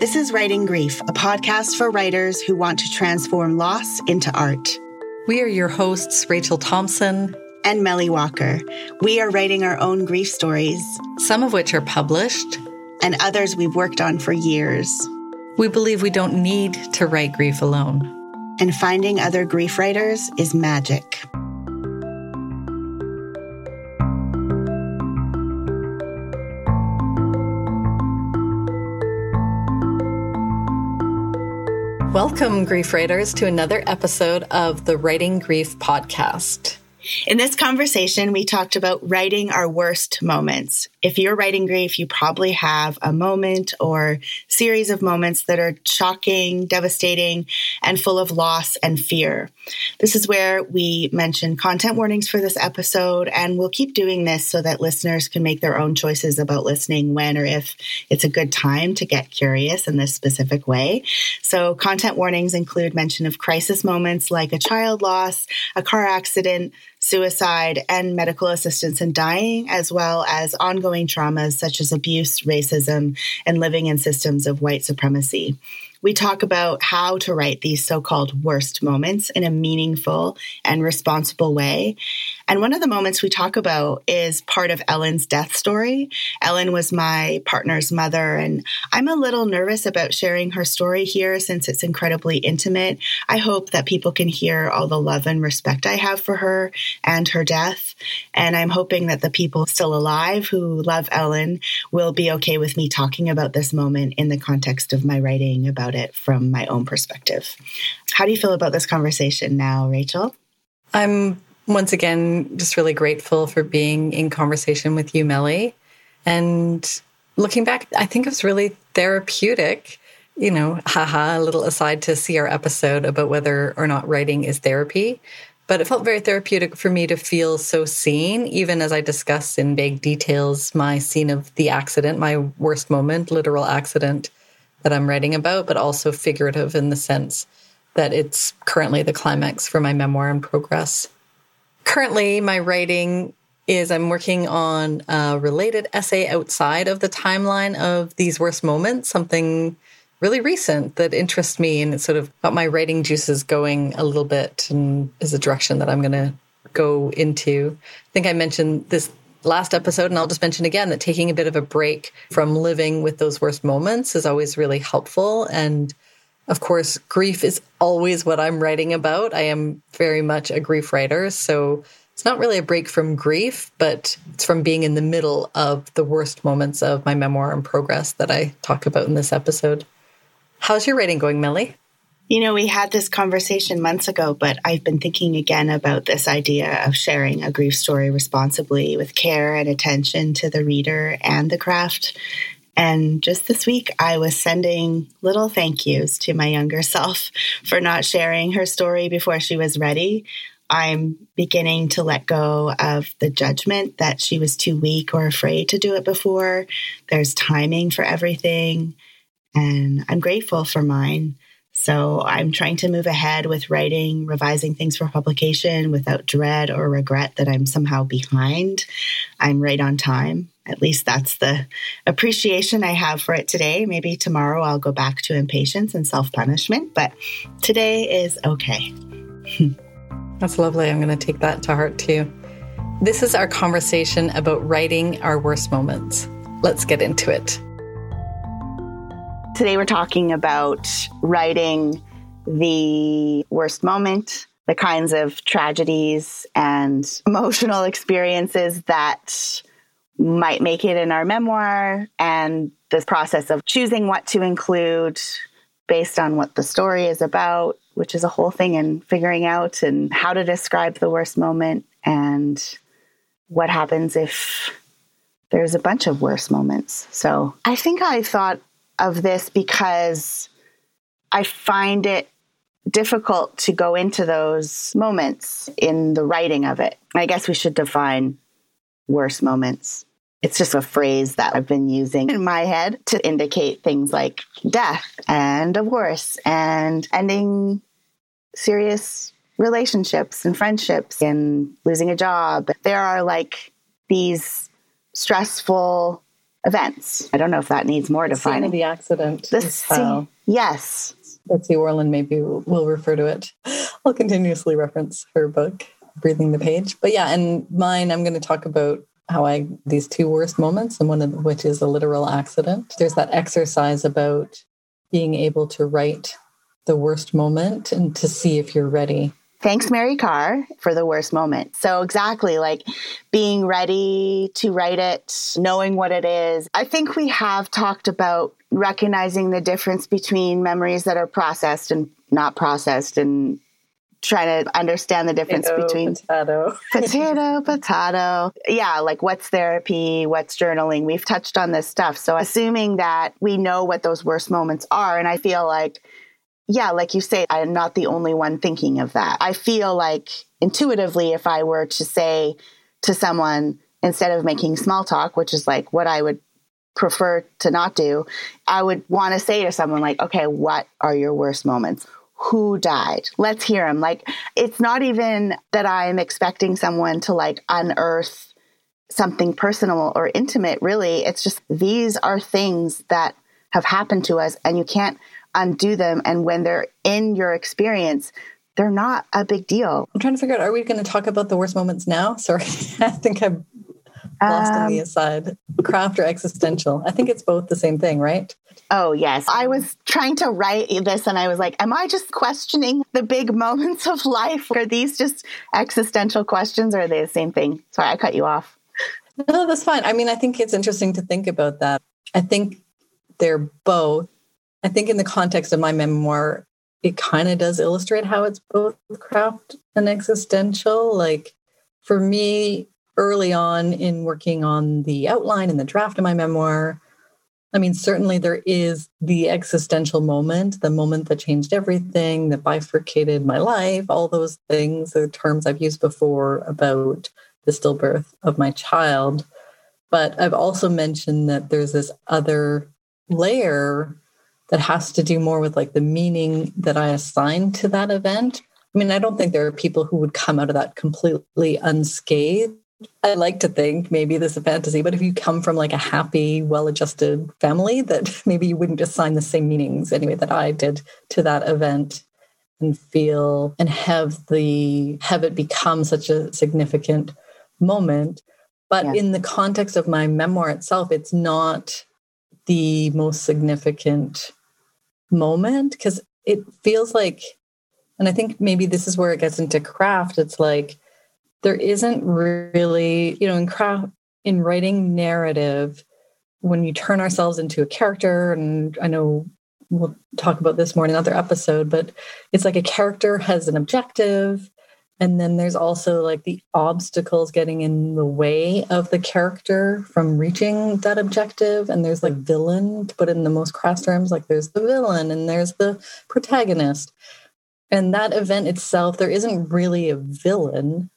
This is Writing Grief, a podcast for writers who want to transform loss into art. We are your hosts, Rachel Thompson and Melly Walker. We are writing our own grief stories, some of which are published, and others we've worked on for years. We believe we don't need to write grief alone. And finding other grief writers is magic. Welcome, grief writers, to another episode of the Writing Grief podcast. In this conversation, we talked about writing our worst moments. If you're writing grief, you probably have a moment or series of moments that are shocking, devastating, and full of loss and fear. This is where we mention content warnings for this episode, and we'll keep doing this so that listeners can make their own choices about listening when or if it's a good time to get curious in this specific way. So, content warnings include mention of crisis moments like a child loss, a car accident, suicide, and medical assistance in dying, as well as ongoing traumas such as abuse, racism, and living in systems of white supremacy. We talk about how to write these so called worst moments in a meaningful and responsible way. And one of the moments we talk about is part of Ellen's death story. Ellen was my partner's mother, and I'm a little nervous about sharing her story here since it's incredibly intimate. I hope that people can hear all the love and respect I have for her and her death. And I'm hoping that the people still alive who love Ellen will be okay with me talking about this moment in the context of my writing about it from my own perspective. How do you feel about this conversation now, Rachel? I'm once again just really grateful for being in conversation with you, Melly. And looking back, I think it was really therapeutic. You know, haha, a little aside to see our episode about whether or not writing is therapy. But it felt very therapeutic for me to feel so seen, even as I discuss in vague details my scene of the accident, my worst moment, literal accident that I'm writing about, but also figurative in the sense that it's currently the climax for my memoir in progress. Currently, my writing is I'm working on a related essay outside of the timeline of these worst moments, something really recent that interests me and it's sort of got my writing juices going a little bit and is a direction that I'm going to go into. I think I mentioned this last episode, and I'll just mention again that taking a bit of a break from living with those worst moments is always really helpful. And of course, grief is always what I'm writing about. I am very much a grief writer. So it's not really a break from grief, but it's from being in the middle of the worst moments of my memoir in progress that I talk about in this episode. How's your writing going, Melly? You know, we had this conversation months ago, but I've been thinking again about this idea of sharing a grief story responsibly with care and attention to the reader and the craft. And just this week, I was sending little thank yous to my younger self for not sharing her story before she was ready. I'm beginning to let go of the judgment that she was too weak or afraid to do it before. There's timing for everything. And I'm grateful for mine. So I'm trying to move ahead with writing, revising things for publication without dread or regret that I'm somehow behind. I'm right on time. At least that's the appreciation I have for it today. Maybe tomorrow I'll go back to impatience and self punishment, but today is okay. that's lovely. I'm going to take that to heart too. This is our conversation about writing our worst moments. Let's get into it. Today we're talking about writing the worst moment, the kinds of tragedies and emotional experiences that might make it in our memoir, and this process of choosing what to include based on what the story is about, which is a whole thing, and figuring out and how to describe the worst moment and what happens if there's a bunch of worse moments. So I think I thought of this because I find it difficult to go into those moments in the writing of it. I guess we should define worse moments. It's just a phrase that I've been using in my head to indicate things like death and divorce and ending serious relationships and friendships and losing a job. There are like these stressful events. I don't know if that needs more the defining. The accident. The scene- yes. Betsy Warland maybe will refer to it. I'll continuously reference her book, Breathing the Page. But yeah, and mine, I'm going to talk about how I these two worst moments, and one of which is a literal accident. There's that exercise about being able to write the worst moment and to see if you're ready. Thanks, Mary Karr, for the worst moment. So, exactly like being ready to write it, knowing what it is. I think we have talked about recognizing the difference between memories that are processed and not processed and trying to understand the difference Potato, between potato. potato, potato. Yeah, like what's therapy, what's journaling. We've touched on this stuff. So, assuming that we know what those worst moments are, and I feel like yeah, like you say, I'm not the only one thinking of that. I feel like intuitively, if I were to say to someone, instead of making small talk, which is like what I would prefer to not do, I would want to say to someone, like, okay, what are your worst moments? Who died? Let's hear them. Like, it's not even that I'm expecting someone to like unearth something personal or intimate, really. It's just these are things that have happened to us, and you can't undo them. And when they're in your experience, they're not a big deal. I'm trying to figure out, are we going to talk about the worst moments now? Sorry, I think I'm lost on the Um, aside. Craft or existential? I think it's both the same thing, right? Oh, yes. I was trying to write this and I was like, am I just questioning the big moments of life? Are these just existential questions or are they the same thing? Sorry, I cut you off. No, that's fine. I mean, I think it's interesting to think about that. I think they're both. I think in the context of my memoir, it kind of does illustrate how it's both craft and existential. Like for me, early on in working on the outline and the draft of my memoir, I mean, certainly there is the existential moment, the moment that changed everything, that bifurcated my life, all those things, the terms I've used before about the stillbirth of my child. But I've also mentioned that there's this other layer that has to do more with like the meaning that I assign to that event. I mean, I don't think there are people who would come out of that completely unscathed. I like to think maybe this is a fantasy, but if you come from like a happy, well adjusted family, that maybe you wouldn't assign the same meanings anyway that I did to that event and feel and have the have it become such a significant moment. But Yeah. in the context of my memoir itself, it's not the most significant moment because it feels like, and I think maybe this is where it gets into craft. It's like there isn't really, you know, in craft, in writing narrative, when you turn ourselves into a character, and I know we'll talk about this more in another episode, but it's like a character has an objective. And then there's also like the obstacles getting in the way of the character from reaching that objective. And there's like villain, to put in the most crass terms, like there's the villain and there's the protagonist. And that event itself, there isn't really a villain.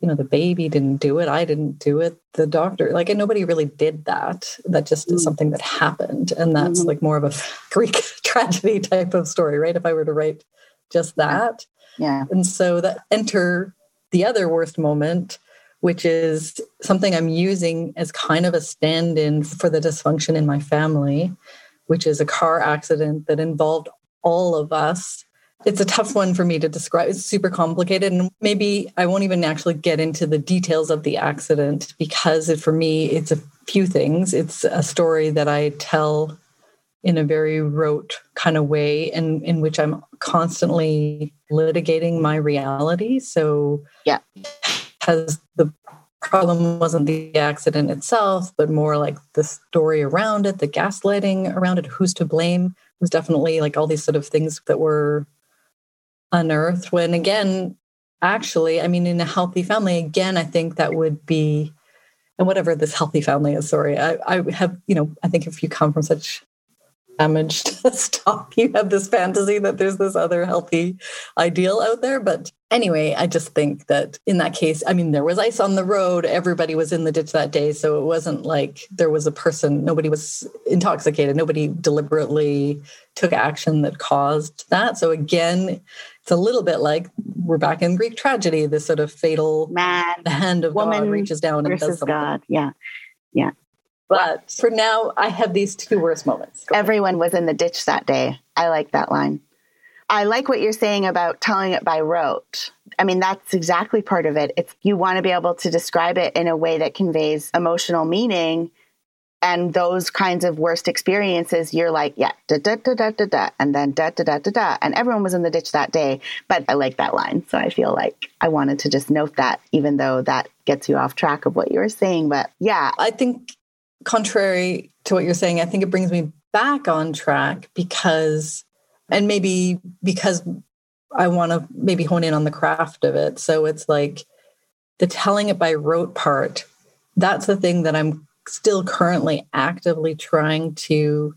You know, the baby didn't do it. I didn't do it. The doctor, like, and nobody really did that. That just is Mm. something that happened. And that's Mhm. like more of a Greek tragedy type of story, right? If I were to write just that. Yeah. And so that enter the other worst moment, which is something I'm using as kind of a stand in for the dysfunction in my family, which is a car accident that involved all of us. It's a tough one for me to describe. It's super complicated. And maybe I won't even actually get into the details of the accident because it, for me, it's a few things. It's a story that I tell in a very rote kind of way and in which I'm constantly litigating my reality. So Yeah. because the problem wasn't the accident itself, but more like the story around it, the gaslighting around it, who's to blame was definitely like all these sort of things that were unearthed when again, actually, I mean, in a healthy family, again, I think that would be and whatever this healthy family is, sorry. I, I have, you know, I think if you come from such damaged stuff you have this fantasy that there's this other healthy ideal out there. But anyway, I just think that in that case, I mean, there was ice on the road. Everybody was in the ditch that day. So it wasn't like there was a person, nobody was intoxicated. Nobody deliberately took action that caused that. So again, it's a little bit like we're back in Greek tragedy, this sort of fatal Man the hand of Woman God reaches down and does something. God. Yeah. Yeah. But for now, I have these two worst moments. Everyone was in the ditch that day. I like that line. I like what you're saying about telling it by rote. I mean, that's exactly part of it. It's you want to be able to describe it in a way that conveys emotional meaning. And those kinds of worst experiences, you're like, yeah, da da da da da da, and then da da da da da. And everyone was in the ditch that day. But I like that line. So I feel like I wanted to just note that, even though that gets you off track of what you were saying. But yeah. I think, contrary to what you're saying, I think it brings me back on track because and maybe because I want to maybe hone in on the craft of it. So it's like the telling it by rote part. That's the thing that I'm still currently actively trying to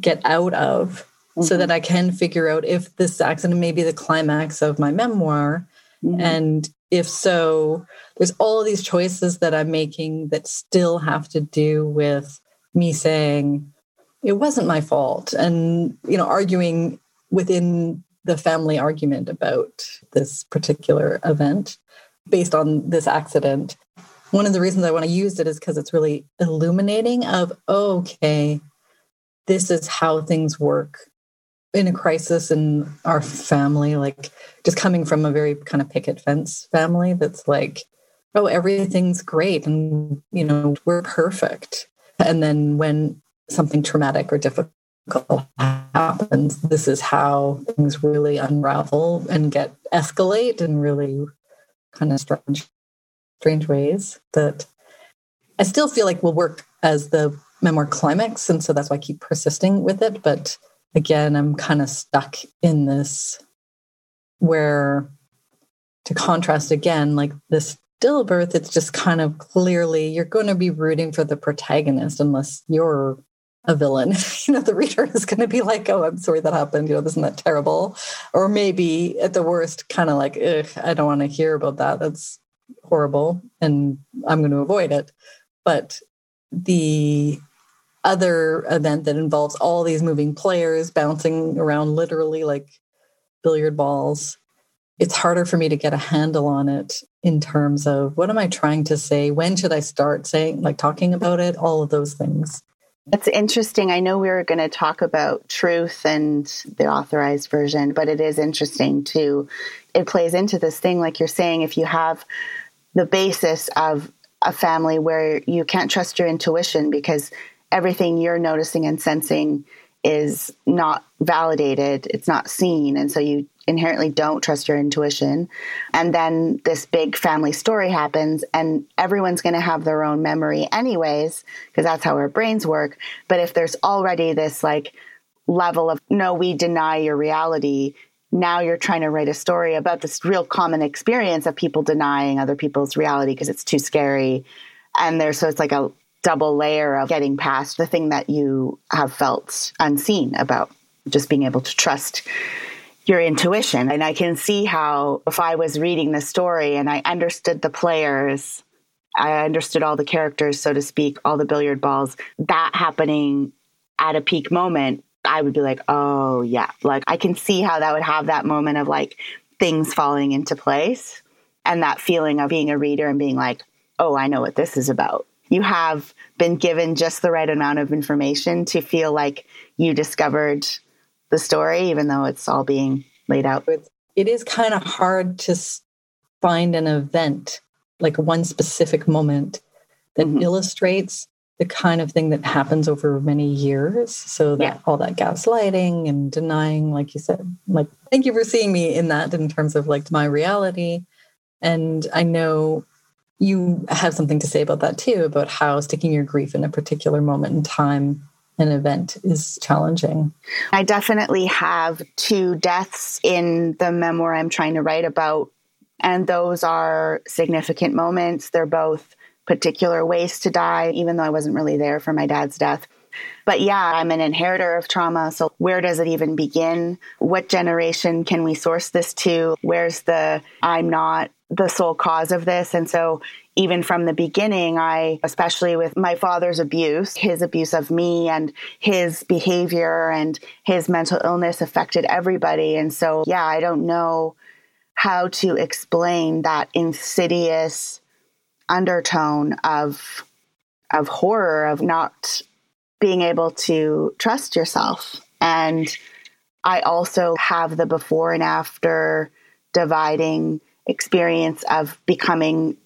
get out of mm-hmm. so that I can figure out if this accident may be the climax of my memoir. Mm-hmm. And if so, there's all of these choices that I'm making that still have to do with me saying, it wasn't my fault and you know arguing within the family argument about this particular event based on this accident one of the reasons i want to use it is because it's really illuminating of okay this is how things work in a crisis in our family like just coming from a very kind of picket fence family that's like oh everything's great and you know we're perfect. And then when something traumatic or difficult happens, this is how things really unravel and get escalate and really kind of strange, strange ways that I still feel like will work as the memoir climax. And so that's why I keep persisting with it. But again, I'm kind of stuck in this where to contrast again, like this stillbirth, it's just kind of clearly you're going to be rooting for the protagonist unless you're a villain. you know, the reader is going to be like, "Oh, I'm sorry that happened. You know, isn't that terrible?" Or maybe at the worst, kind of like, "I don't want to hear about that. That's horrible, and I'm going to avoid it." But the other event that involves all these moving players bouncing around literally like billiard balls it's harder for me to get a handle on it in terms of what am i trying to say when should i start saying like talking about it all of those things that's interesting. I know we were going to talk about truth and the authorized version, but it is interesting too. It plays into this thing, like you're saying, if you have the basis of a family where you can't trust your intuition because everything you're noticing and sensing is not validated, it's not seen. And so you inherently don't trust your intuition. And then this big family story happens, and everyone's going to have their own memory, anyways, because that's how our brains work. But if there's already this like level of, no, we deny your reality, now you're trying to write a story about this real common experience of people denying other people's reality because it's too scary. And there's so it's like a double layer of getting past the thing that you have felt unseen about just being able to trust your intuition. And I can see how if I was reading the story and I understood the players, I understood all the characters, so to speak, all the billiard balls, that happening at a peak moment, I would be like, oh, yeah. Like I can see how that would have that moment of like things falling into place and that feeling of being a reader and being like, oh, I know what this is about. You have been given just the right amount of information to feel like you discovered the story, even though it's all being laid out. It is kind of hard to find an event, like one specific moment, that mm-hmm. illustrates the kind of thing that happens over many years. So that yeah. all that gaslighting and denying, like you said, like thank you for seeing me in that in terms of like my reality. And I know you have something to say about that too, about how sticking your grief in a particular moment in time an event is challenging. I definitely have two deaths in the memoir I'm trying to write about, and those are significant moments. They're both particular ways to die, even though I wasn't really there for my dad's death. But yeah, I'm an inheritor of trauma. So where does it even begin? What generation can we source this to? Where's the I'm not the sole cause of this? And so even from the beginning, I, especially with my father's abuse, his abuse of me and his behavior and his mental illness affected everybody. And so, yeah, I don't know how to explain that insidious undertone of of horror of not being able to trust yourself. And I also have the before and after dividing experience of becoming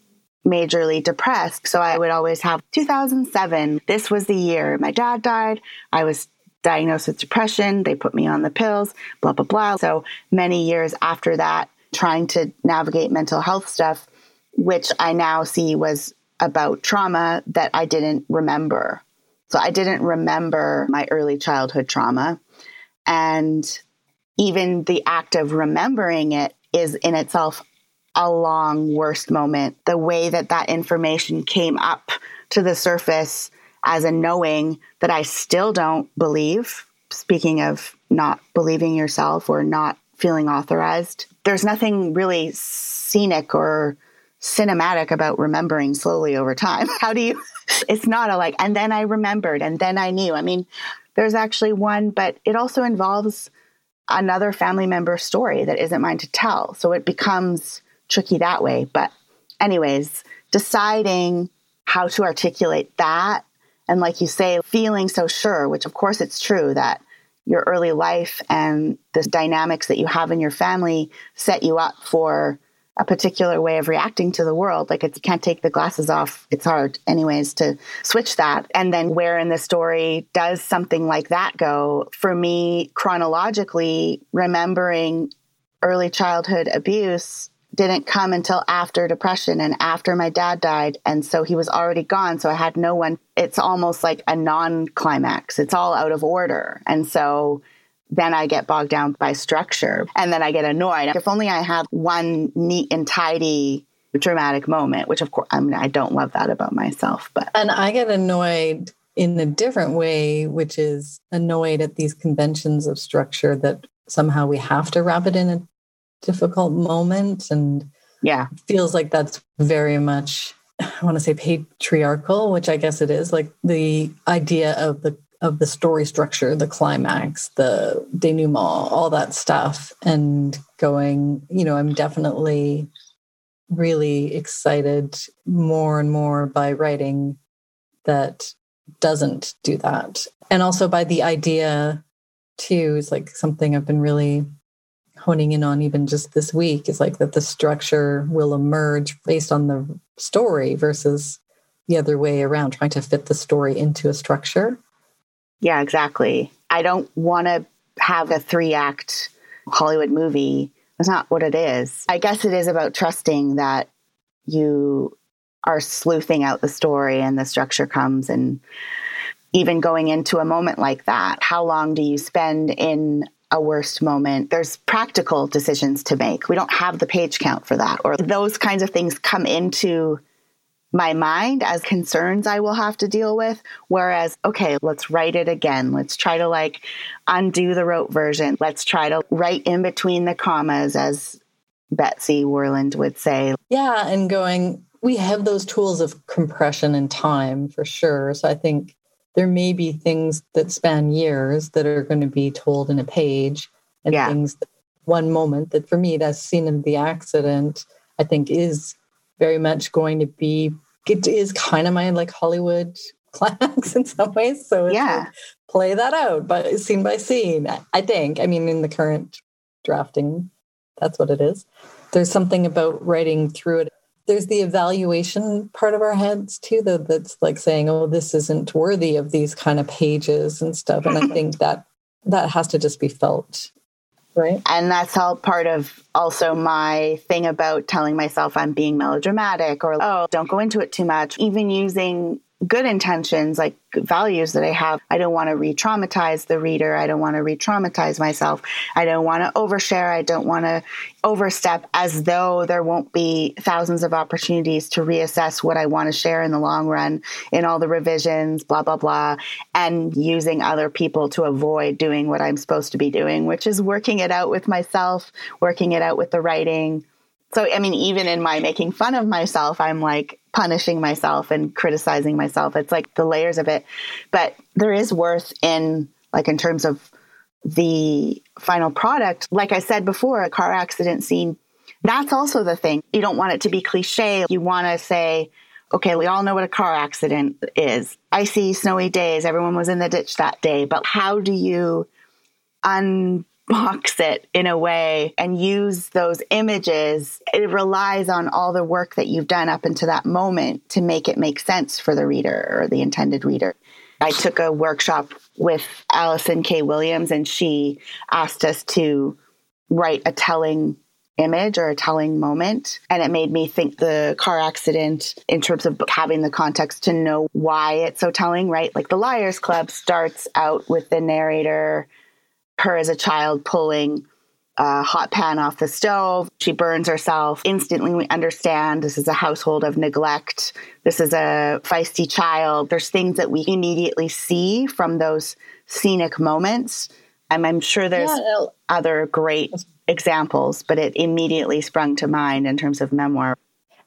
majorly depressed. So I would always have 2007. This was the year my dad died. I was diagnosed with depression. They put me on the pills, blah, blah, blah. So many years after that, trying to navigate mental health stuff, which I now see was about trauma that I didn't remember. So I didn't remember my early childhood trauma. And even the act of remembering it is in itself a long worst moment. The way that that information came up to the surface as a knowing that I still don't believe. Speaking of not believing yourself or not feeling authorized, there's nothing really scenic or cinematic about remembering slowly over time. How do you? It's not a like, and then I remembered and then I knew. I mean, there's actually one, but it also involves another family member story that isn't mine to tell. So it becomes tricky that way. But, anyways, deciding how to articulate that. And, like you say, feeling so sure, which of course it's true that your early life and the dynamics that you have in your family set you up for a particular way of reacting to the world. Like it's, you can't take the glasses off. It's hard, anyways, to switch that. And then where in the story does something like that go? For me, chronologically, remembering early childhood abuse didn't come until after depression and after my dad died. And so he was already gone. So I had no one. It's almost like a non climax. It's all out of order. And so then I get bogged down by structure and then I get annoyed. If only I have one neat and tidy dramatic moment, which of course I mean I don't love that about myself, but And I get annoyed in a different way, which is annoyed at these conventions of structure that somehow we have to wrap it in a difficult moment and yeah, feels like that's very much I want to say patriarchal, which I guess it is, like the idea of the of the story structure, the climax, the denouement, all that stuff, and going, you know, I'm definitely really excited more and more by writing that doesn't do that. And also by the idea, too, is like something I've been really honing in on even just this week is like that the structure will emerge based on the story versus the other way around, trying to fit the story into a structure. Yeah, exactly. I don't want to have a three act Hollywood movie. That's not what it is. I guess it is about trusting that you are sleuthing out the story and the structure comes and even going into a moment like that, how long do you spend in a worst moment? There's practical decisions to make. We don't have the page count for that, or those kinds of things come into my mind as concerns I will have to deal with. Whereas, okay, let's write it again. Let's try to like undo the rote version. Let's try to write in between the commas, as Betsy Warland would say. Yeah, and going, we have those tools of compression and time for sure. So I think there may be things that span years that are going to be told in a page and yeah. things one moment that for me that scene of the accident i think is very much going to be it is kind of my like Hollywood climax in some ways. So yeah, like, play that out, but scene by scene. I think. I mean, in the current drafting, that's what it is. There's something about writing through it. There's the evaluation part of our heads too, that that's like saying, "Oh, this isn't worthy of these kind of pages and stuff." And I think that that has to just be felt Right. And that's all part of also my thing about telling myself I'm being melodramatic or, oh, don't go into it too much. Even using good intentions, like values that I have. I don't want to re traumatize the reader. I don't want to re traumatize myself. I don't want to overshare. I don't want to overstep as though there won't be thousands of opportunities to reassess what I want to share in the long run in all the revisions, blah, blah, blah, and using other people to avoid doing what I'm supposed to be doing, which is working it out with myself, working it out with the writing so, I mean, even in my making fun of myself, I'm like punishing myself and criticizing myself. It's like the layers of it. But there is worth in, like, in terms of the final product. Like I said before, a car accident scene, that's also the thing. You don't want it to be cliche. You want to say, okay, we all know what a car accident is. Icy, snowy days, everyone was in the ditch that day. But how do you unbox it in a way and use those images? It relies on all the work that you've done up until that moment to make it make sense for the reader or the intended reader. I took a workshop with Allison K. Williams, and she asked us to write a telling image or a telling moment. And it made me think the car accident in terms of having the context to know why it's so telling, right? Like the Liars Club starts out with the narrator, her as a child pulling a hot pan off the stove. She burns herself. Instantly, we understand this is a household of neglect. This is a feisty child. There's things that we immediately see from those scenic moments. And I'm sure there's yeah, other great examples, but it immediately sprung to mind in terms of memoir.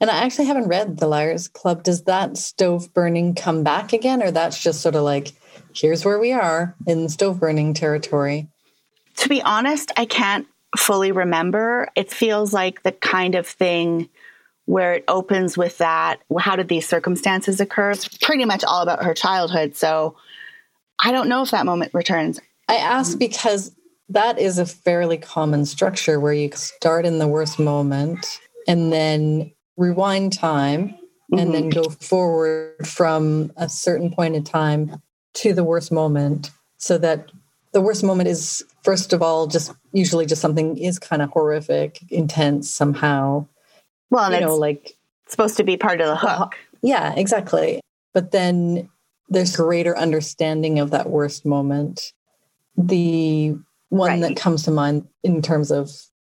And I actually haven't read The Liars Club. Does that stove burning come back again, or that's just sort of like, here's where we are in stove burning territory? To be honest, I can't fully remember. It feels like the kind of thing where it opens with that how did these circumstances occur? It's pretty much all about her childhood. So I don't know if that moment returns. I ask because that is a fairly common structure where you start in the worst moment and then rewind time and mm-hmm. then go forward from a certain point in time to the worst moment so that the worst moment is first of all just usually just something is kind of horrific intense somehow. Well and you know like supposed to be part of the uh-huh. hook. Yeah exactly. But then there's greater understanding of that worst moment. The one right. that comes to mind in terms of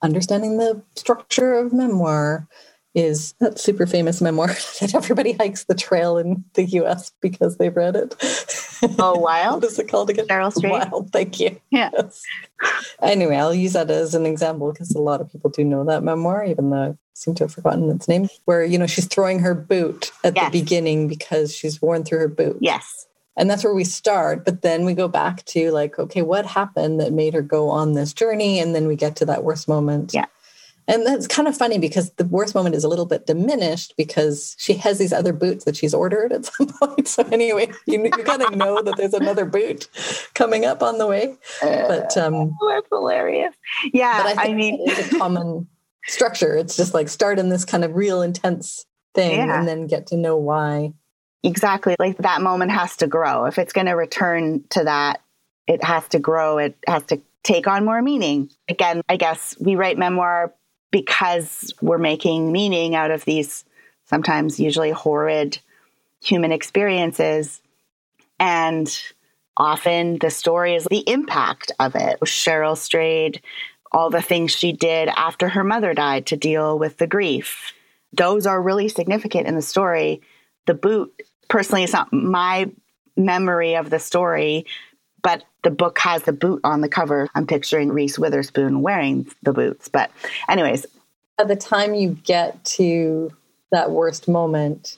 understanding the structure of memoir is that super famous memoir that everybody hikes the trail in the US because they've read it. Oh, Wild? what is it called again? Cheryl Strayed. Wild, thank you. Yeah. Yes. Anyway, I'll use that as an example because a lot of people do know that memoir, even though I seem to have forgotten its name, where, you know, she's throwing her boot at yes. the beginning because she's worn through her boot. Yes. And that's where we start. But then we go back to like, okay, what happened that made her go on this journey? And then we get to that worst moment. Yeah. And that's kind of funny because the worst moment is a little bit diminished because she has these other boots that she's ordered at some point. So anyway, you, you kind of know that there's another boot coming up on the way. But um, oh, that's hilarious. Yeah, but I, I mean, it's a common structure. It's just like start in this kind of real intense thing yeah. and then get to know why Exactly. Like that moment has to grow. If it's going to return to that, it has to grow. It has to take on more meaning. Again, I guess we write memoir because we're making meaning out of these sometimes usually horrid human experiences. And often the story is the impact of it. Cheryl Strayed, all the things she did after her mother died to deal with the grief. Those are really significant in the story. The boot personally, it's not my memory of the story, but the book has the boot on the cover. I'm picturing Reese Witherspoon wearing the boots. But, anyways. By the time you get to that worst moment,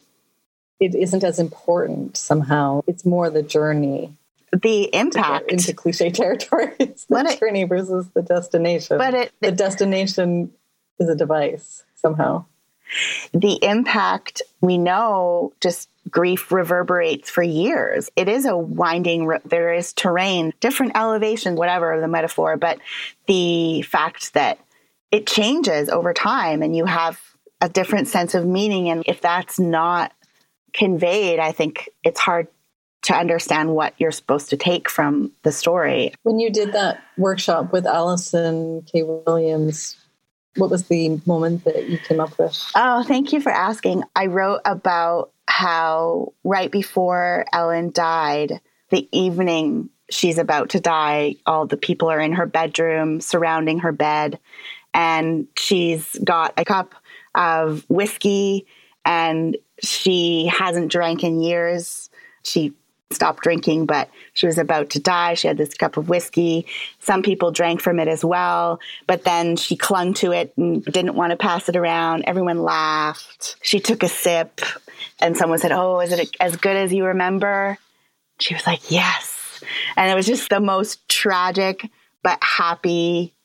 it isn't as important somehow. It's more the journey. The impact into cliche territory. It's the it, journey versus the destination. But it, the destination is a device somehow. The impact we know just grief reverberates for years. It is a winding, there is terrain, different elevation, whatever the metaphor, but the fact that it changes over time and you have a different sense of meaning. And if that's not conveyed, I think it's hard to understand what you're supposed to take from the story. When you did that workshop with Allison K. Williams, what was the moment that you came up with? Oh, thank you for asking. I wrote about how right before Ellen died, the evening she's about to die, all the people are in her bedroom surrounding her bed, and she's got a cup of whiskey and she hasn't drank in years. She stopped drinking, but she was about to die. She had this cup of whiskey. Some people drank from it as well, but then she clung to it and didn't want to pass it around. Everyone laughed. She took a sip and someone said, Oh, is it as good as you remember? She was like, Yes. And it was just the most tragic, but happy,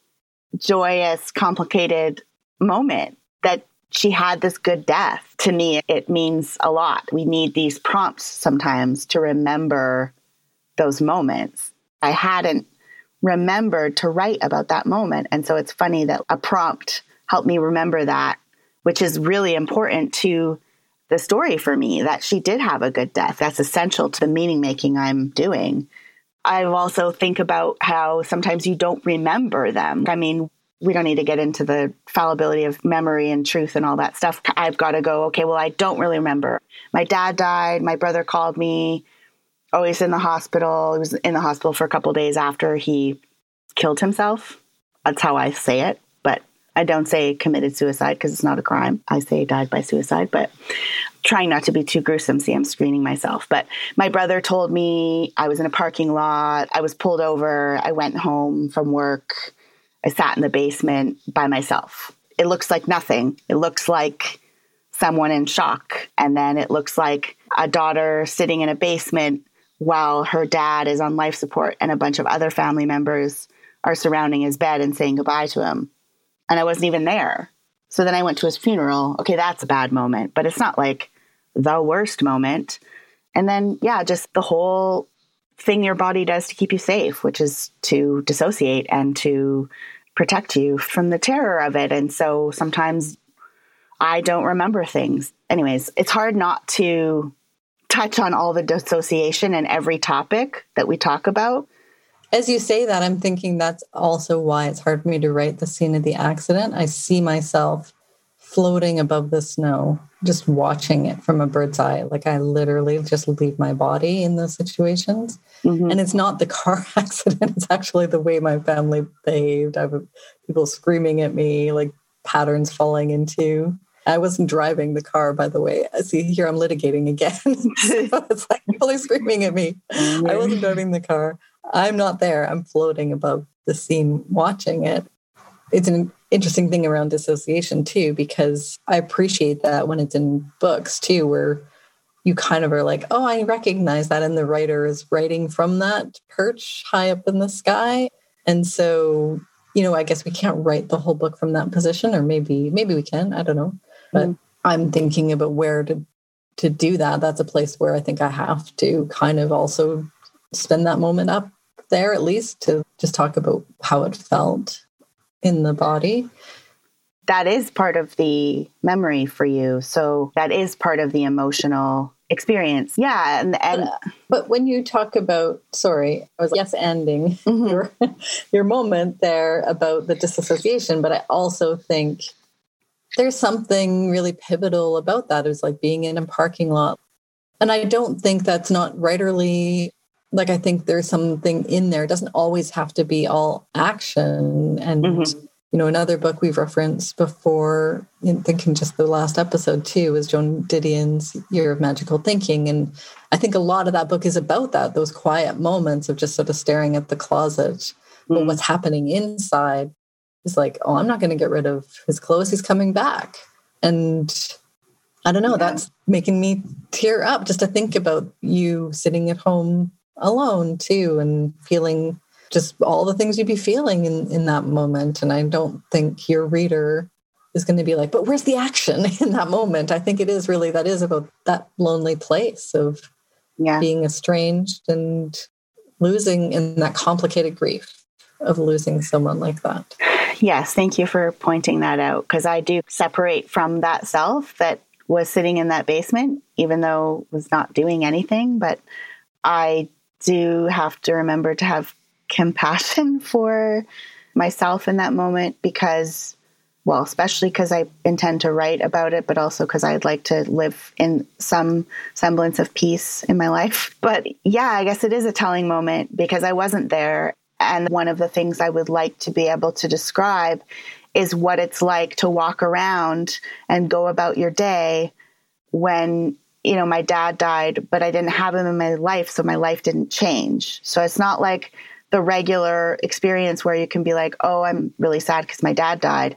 joyous, complicated moment that she had this good death. To me, it means a lot. We need these prompts sometimes to remember those moments. I hadn't remembered to write about that moment. And so it's funny that a prompt helped me remember that, which is really important to the story for me that she did have a good death. That's essential to the meaning making I'm doing. I also think about how sometimes you don't remember them. I mean, we don't need to get into the fallibility of memory and truth and all that stuff. I've got to go, okay, well, I don't really remember. My dad died. My brother called me. Oh, he's in the hospital. He was in the hospital for a couple days after he killed himself. That's how I say it. But I don't say committed suicide because it's not a crime. I say died by suicide, but trying not to be too gruesome. See, I'm screening myself. But my brother told me I was in a parking lot. I was pulled over. I went home from work. I sat in the basement by myself. It looks like nothing. It looks like someone in shock. And then it looks like a daughter sitting in a basement while her dad is on life support and a bunch of other family members are surrounding his bed and saying goodbye to him and I wasn't even there. So then I went to his funeral. Okay, that's a bad moment, but it's not like the worst moment. And then, yeah, just the whole thing your body does to keep you safe, which is to dissociate and to protect you from the terror of it. And so sometimes I don't remember things. Anyways, it's hard not to touch on all the dissociation and every topic that we talk about as you say that, I'm thinking that's also why it's hard for me to write the scene of the accident. I see myself floating above the snow, just watching it from a bird's eye. Like I literally just leave my body in those situations. Mm-hmm. And it's not the car accident, it's actually the way my family behaved. I have people screaming at me, like patterns falling into. I wasn't driving the car, by the way. See, here I'm litigating again. so it's like people screaming at me. Mm-hmm. I wasn't driving the car. I'm not there. I'm floating above the scene watching it. It's an interesting thing around dissociation too, because I appreciate that when it's in books too, where you kind of are like, oh, I recognize that. And the writer is writing from that perch high up in the sky. And so, you know, I guess we can't write the whole book from that position, or maybe, maybe we can. I don't know. But mm. I'm thinking about where to to do that. That's a place where I think I have to kind of also spend that moment up there at least to just talk about how it felt in the body. That is part of the memory for you. So that is part of the emotional experience. Yeah. And, and but, when you talk about, sorry, I was yes ending mm-hmm. your, your moment there about the disassociation, but I also think there's something really pivotal about that. It's like being in a parking lot. And I don't think that's not writerly like I think there's something in there. It doesn't always have to be all action. And mm-hmm. you know, another book we've referenced before, in thinking just the last episode too, is Joan Didion's Year of Magical Thinking. And I think a lot of that book is about that, those quiet moments of just sort of staring at the closet. Mm-hmm. But what's happening inside is like, oh, I'm not going to get rid of his clothes. He's coming back. And I don't know, yeah. that's making me tear up just to think about you sitting at home alone too and feeling just all the things you'd be feeling in, in that moment. And I don't think your reader is going to be like, but where's the action in that moment? I think it is really that is about that lonely place of yeah. being estranged and losing in that complicated grief of losing someone like that. Yes, thank you for pointing that out because I do separate from that self that was sitting in that basement, even though was not doing anything. But I do have to remember to have compassion for myself in that moment because well, especially because I intend to write about it, but also because I'd like to live in some semblance of peace in my life. But yeah, I guess it is a telling moment because I wasn't there. And one of the things I would like to be able to describe is what it's like to walk around and go about your day when you know, my dad died, but I didn't have him in my life, so my life didn't change. So it's not like the regular experience where you can be like, oh, I'm really sad because my dad died.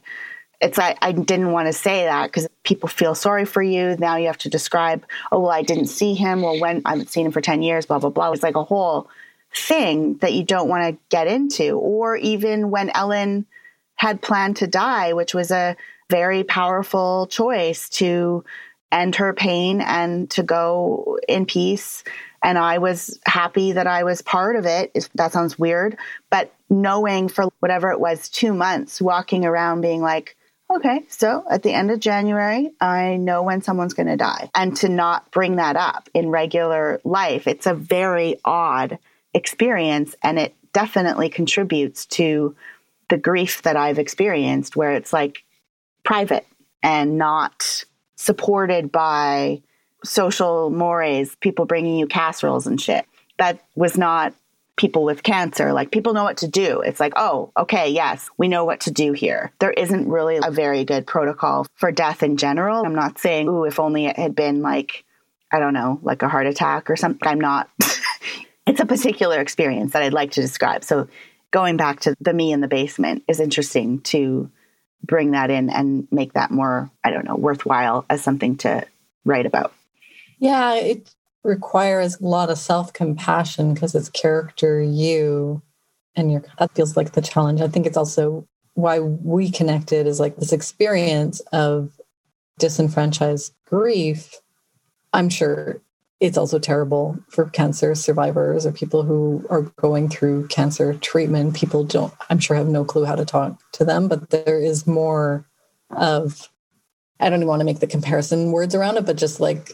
It's like I didn't want to say that because people feel sorry for you. Now you have to describe, oh, well, I didn't see him. Well, when I haven't seen him for 10 years, blah, blah, blah. It's like a whole thing that you don't want to get into. Or even when Ellen had planned to die, which was a very powerful choice to end her pain and to go in peace. And I was happy that I was part of it. That sounds weird, but knowing for whatever it was, two months, walking around being like, okay, so at the end of January, I know when someone's going to die. And to not bring that up in regular life, it's a very odd experience. And it definitely contributes to the grief that I've experienced, where it's like private and not supported by social mores, people bringing you casseroles and shit. That was not people with cancer. Like people know what to do. It's like, oh, okay, yes, we know what to do here. There isn't really a very good protocol for death in general. I'm not saying, ooh, if only it had been like, I don't know, like a heart attack or something. I'm not. it's a particular experience that I'd like to describe. So going back to the me in the basement is interesting to bring that in and make that more, I don't know, worthwhile as something to write about. Yeah, it requires a lot of self compassion because it's character you and your that feels like the challenge. I think it's also why we connected is like this experience of disenfranchised grief. I'm sure it's also terrible for cancer survivors or people who are going through cancer treatment. People don't, I'm sure, have no clue how to talk to them, but there is more of, I don't even want to make the comparison words around it, but just like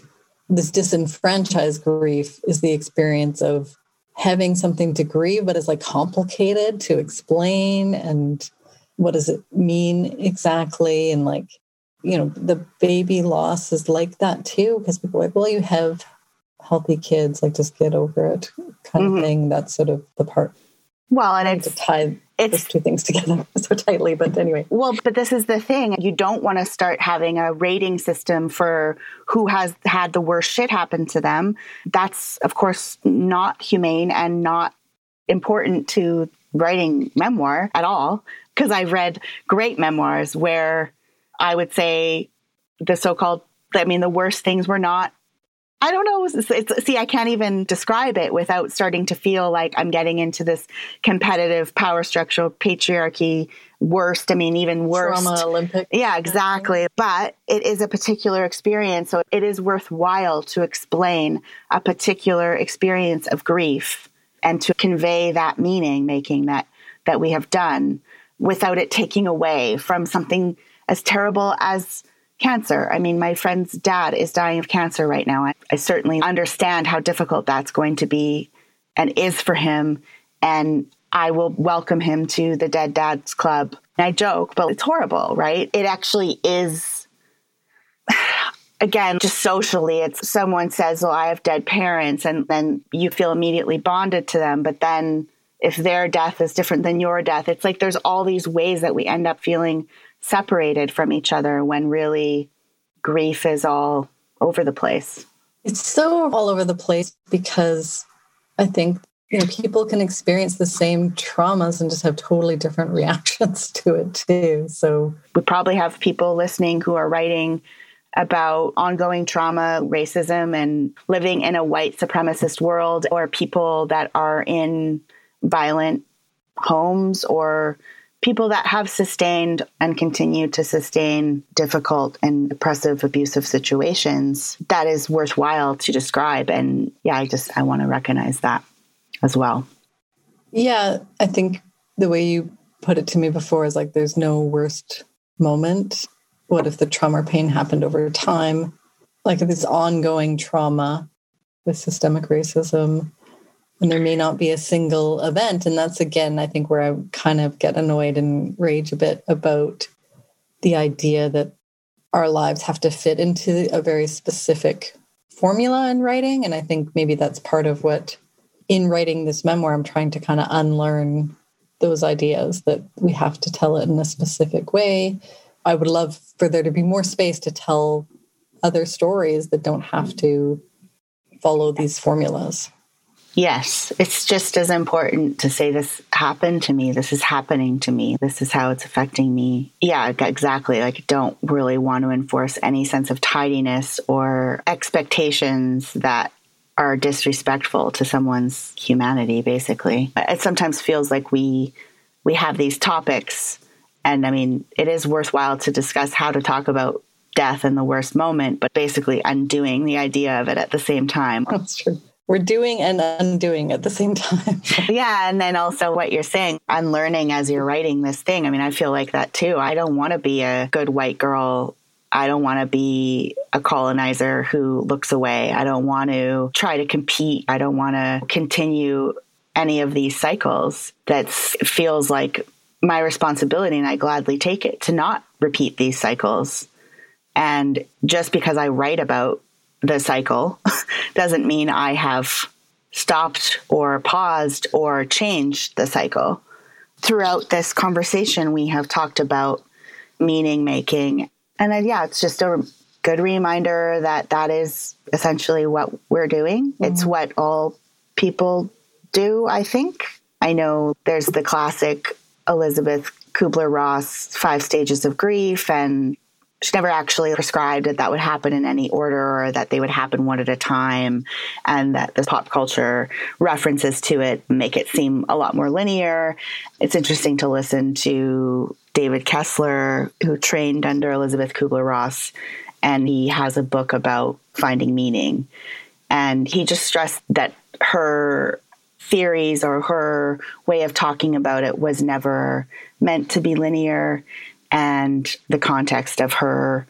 this disenfranchised grief is the experience of having something to grieve, but it's like complicated to explain. And what does it mean exactly? And like, you know, the baby loss is like that too, because people are like, well, you have healthy kids, like just get over it kind mm-hmm. of thing. That's sort of the part. Well, and it's tied it's those two things together so tightly. But anyway. Well, but this is the thing. You don't want to start having a rating system for who has had the worst shit happen to them. That's, of course, not humane and not important to writing memoir at all. Because I've read great memoirs where I would say the so called, I mean, the worst things were not I don't know. It's, it's, see, I can't even describe it without starting to feel like I'm getting into this competitive power structure, patriarchy, worst. I mean, even worse. Trauma Olympic. Yeah, exactly. But it is a particular experience. So it is worthwhile to explain a particular experience of grief and to convey that meaning making that, that we have done without it taking away from something as terrible as cancer. I mean, my friend's dad is dying of cancer right now. I, I, certainly understand how difficult that's going to be and is for him. And I will welcome him to the Dead Dads Club. I joke, but it's horrible, right? It actually is. Again, just socially, it's someone says, Well, I have dead parents, and then you feel immediately bonded to them. But then if their death is different than your death, it's like there's all these ways that we end up feeling separated from each other when really grief is all over the place. It's so all over the place because I think you know people can experience the same traumas and just have totally different reactions to it too. So we probably have people listening who are writing about ongoing trauma, racism, and living in a white supremacist world, or people that are in violent homes or people that have sustained and continue to sustain difficult and oppressive abusive situations that is worthwhile to describe. And yeah i just i want to recognize that as well. Yeah i think the way you put it to me before is like there's no worst moment. What if the trauma or pain happened over time? Like this ongoing trauma with systemic racism and there may not be a single event. And that's again i think where i kind of get annoyed and rage a bit about the idea that our lives have to fit into a very specific formula in writing. And i think maybe that's part of what in writing this memoir i'm trying to kind of unlearn those ideas that we have to tell it in a specific way. I would love for there to be more space to tell other stories that don't have to follow these formulas Yes, it's just as important to say this happened to me. This is happening to me. This is how it's affecting me. Yeah, exactly. Like, don't really want to enforce any sense of tidiness or expectations that are disrespectful to someone's humanity, basically. It sometimes feels like we we have these topics And I mean, it is worthwhile to discuss how to talk about death in the worst moment, but basically undoing the idea of it at the same time. That's true. We're doing and undoing at the same time. yeah. And then also what you're saying, unlearning as you're writing this thing. I mean, I feel like that too. I don't want to be a good white girl I don't want to be a colonizer who looks away. I don't want to try to compete. I don't want to continue any of these cycles. That feels like my responsibility, and I gladly take it to not repeat these cycles. And just because I write about the cycle doesn't mean I have stopped or paused or changed the cycle. Throughout this conversation, we have talked about meaning making and then, yeah, it's just a good reminder that that is essentially what we're doing. Mm-hmm. It's what all people do, I think. I know there's the classic Elizabeth Kubler Ross five stages of grief, and she never actually prescribed that that would happen in any order or that they would happen one at a time, and that the pop culture references to it make it seem a lot more linear. It's interesting to listen to David Kessler, who trained under Elizabeth Kubler Ross, and he has a book about finding meaning. And he just stressed that her theories or her way of talking about it was never meant to be linear. And the context of her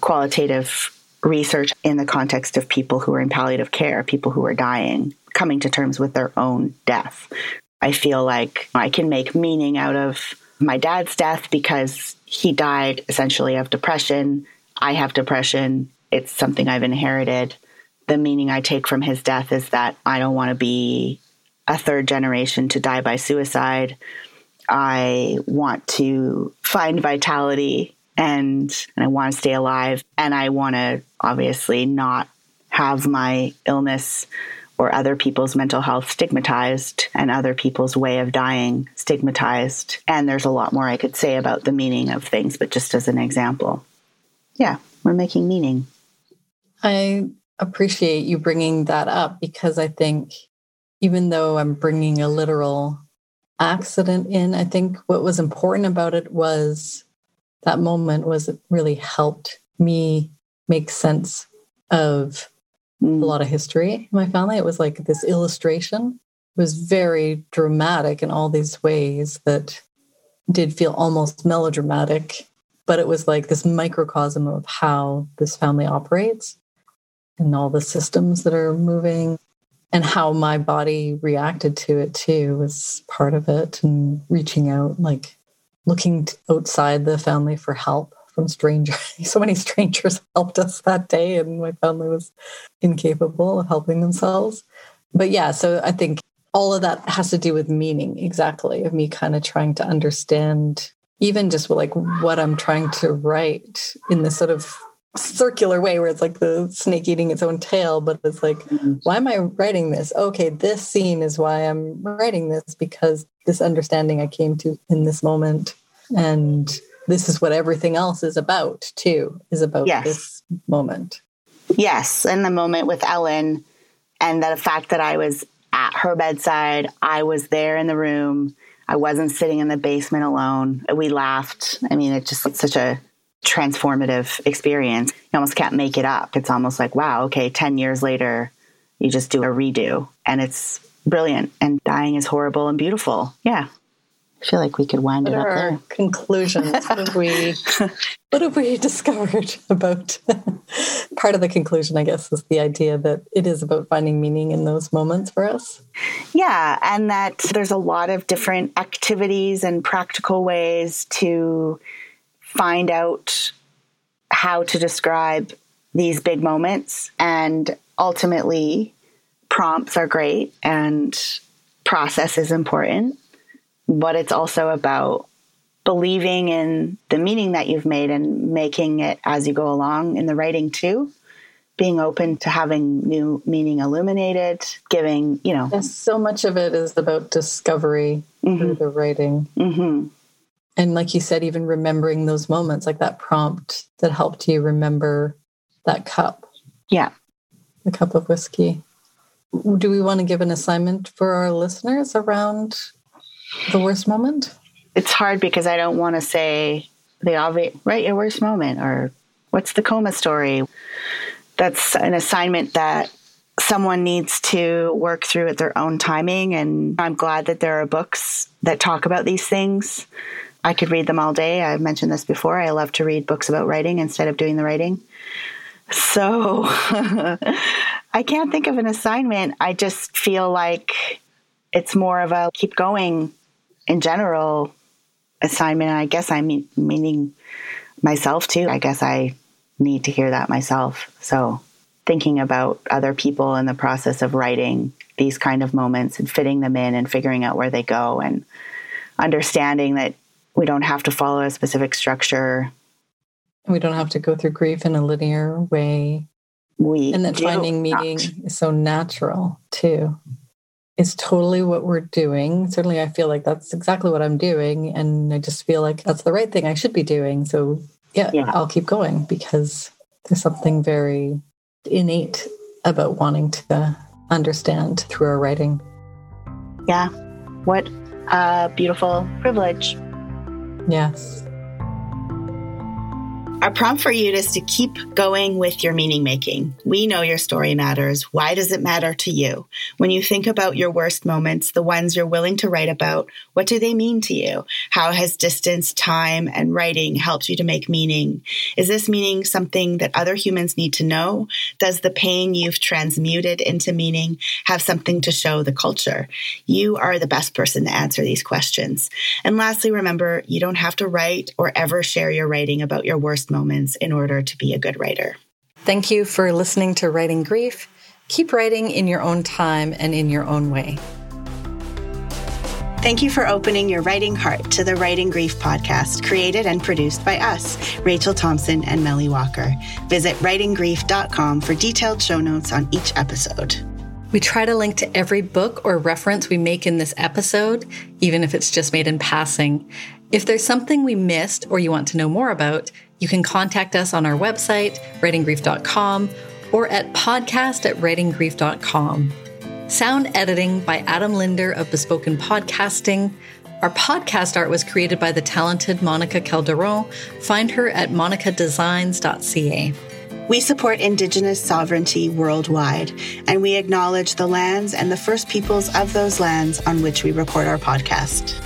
qualitative research in the context of people who are in palliative care, people who are dying, coming to terms with their own death. I feel like I can make meaning out of my dad's death because he died essentially of depression. I have depression. It's something I've inherited. The meaning I take from his death is that I don't want to be a third generation to die by suicide. I want to find vitality and, and I want to stay alive. And I want to obviously not have my illness or other people's mental health stigmatized and other people's way of dying stigmatized. And there's a lot more I could say about the meaning of things, but just as an example. Yeah, we're making meaning. I appreciate you bringing that up because I think even though I'm bringing a literal accident in, I think what was important about it was that moment was it really helped me make sense of mm. a lot of history in my family. It was like this illustration it was very dramatic in all these ways that did feel almost melodramatic, but it was like this microcosm of how this family operates and all the systems that are moving and how my body reacted to it too was part of it and reaching out like looking outside the family for help from strangers. so many strangers helped us that day, and my family was incapable of helping themselves. But yeah, so I think all of that has to do with meaning, exactly, of me kind of trying to understand even just like what I'm trying to write in this sort of circular way where it's like the snake eating its own tail, but it's like, mm-hmm. why am I writing this? Okay, this scene is why I'm writing this because this understanding I came to in this moment. And this is what everything else is about too is about yes. this moment yes and the moment with ellen and the fact that i was at her bedside i was there in the room i wasn't sitting in the basement alone we laughed i mean it just such a transformative experience you almost can't make it up it's almost like wow okay 10 years later you just do a redo and it's brilliant and dying is horrible and beautiful yeah I feel like we could wind what it up our there. Conclusions. what have we what have we discovered about part of the conclusion, I guess, is the idea that it is about finding meaning in those moments for us. Yeah, and that there's a lot of different activities and practical ways to find out how to describe these big moments and ultimately prompts are great and process is important but it's also about believing in the meaning that you've made and making it as you go along in the writing too being open to having new meaning illuminated giving you know yes, so much of it is about discovery mm-hmm. through the writing mm-hmm. And like you said even remembering those moments like that prompt that helped you remember that cup yeah the cup of whiskey do we want to give an assignment for our listeners around the worst moment? it's hard because I don't want to say the obvious, write your worst moment or what's the coma story. That's an assignment that someone needs to work through at their own timing. And I'm glad that there are books that talk about these things. I could read them all day. I've mentioned this before. I love to read books about writing instead of doing the writing. So I can't think of an assignment. I just feel like it's more of a keep going in general assignment. I guess I'm meaning myself too. I guess I need to hear that myself. So thinking about other people in the process of writing these kind of moments and fitting them in and figuring out where they go and understanding that we don't have to follow a specific structure. We don't have to go through grief in a linear way. We and that finding meaning is so natural too. It's totally what we're doing. Certainly, I feel like that's exactly what I'm doing. And I just feel like that's the right thing I should be doing. So, yeah, yeah. I'll keep going because there's something very innate about wanting to understand through our writing. Yeah. What a beautiful privilege. Yes. Our prompt for you is to keep going with your meaning making. We know your story matters. Why does it matter to you? When you think about your worst moments, the ones you're willing to write about, what do they mean to you? How has distance, time, and writing helped you to make meaning? Is this meaning something that other humans need to know? Does the pain you've transmuted into meaning have something to show the culture? You are the best person to answer these questions. And lastly, remember, you don't have to write or ever share your writing about your worst moments in order to be a good writer. Thank you for listening to Writing Grief. Keep writing in your own time and in your own way. Thank you for opening your writing heart to the Writing Grief podcast, created and produced by us, Rachel Thompson and Melly Walker. Visit writinggrief.com for detailed show notes on each episode. We try to link to every book or reference we make in this episode, even if it's just made in passing. If there's something we missed or you want to know more about, you can contact us on our website, writinggrief.com, or at podcast at writinggrief.com. Sound editing by Adam Linder of Bespoken Podcasting. Our podcast art was created by the talented Monica Calderon. Find her at monicadesigns.ca. We support Indigenous sovereignty worldwide, and we acknowledge the lands and the first peoples of those lands on which we record our podcast.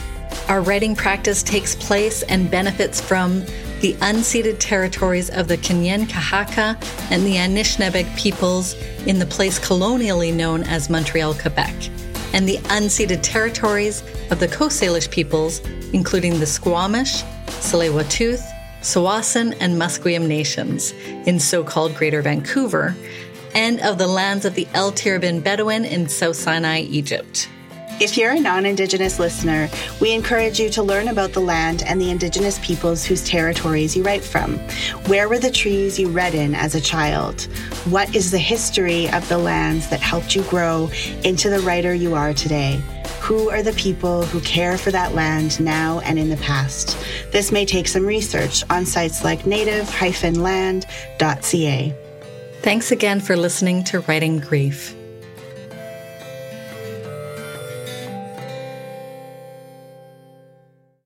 Our writing practice takes place and benefits from the unceded territories of the Kanien'kehá:ka and the Anishinaabeg peoples in the place colonially known as Montreal, Quebec, and the unceded territories of the Coast Salish peoples, including the Squamish, Tsleil-Waututh, Tsawwassen, and Musqueam nations in so-called Greater Vancouver, and of the lands of the El Tirabin Bedouin in South Sinai, Egypt. If you're a non Indigenous listener, we encourage you to learn about the land and the Indigenous peoples whose territories you write from. Where were the trees you read in as a child? What is the history of the lands that helped you grow into the writer you are today? Who are the people who care for that land now and in the past? This may take some research on sites like native-land.ca. Thanks again for listening to Writing Grief.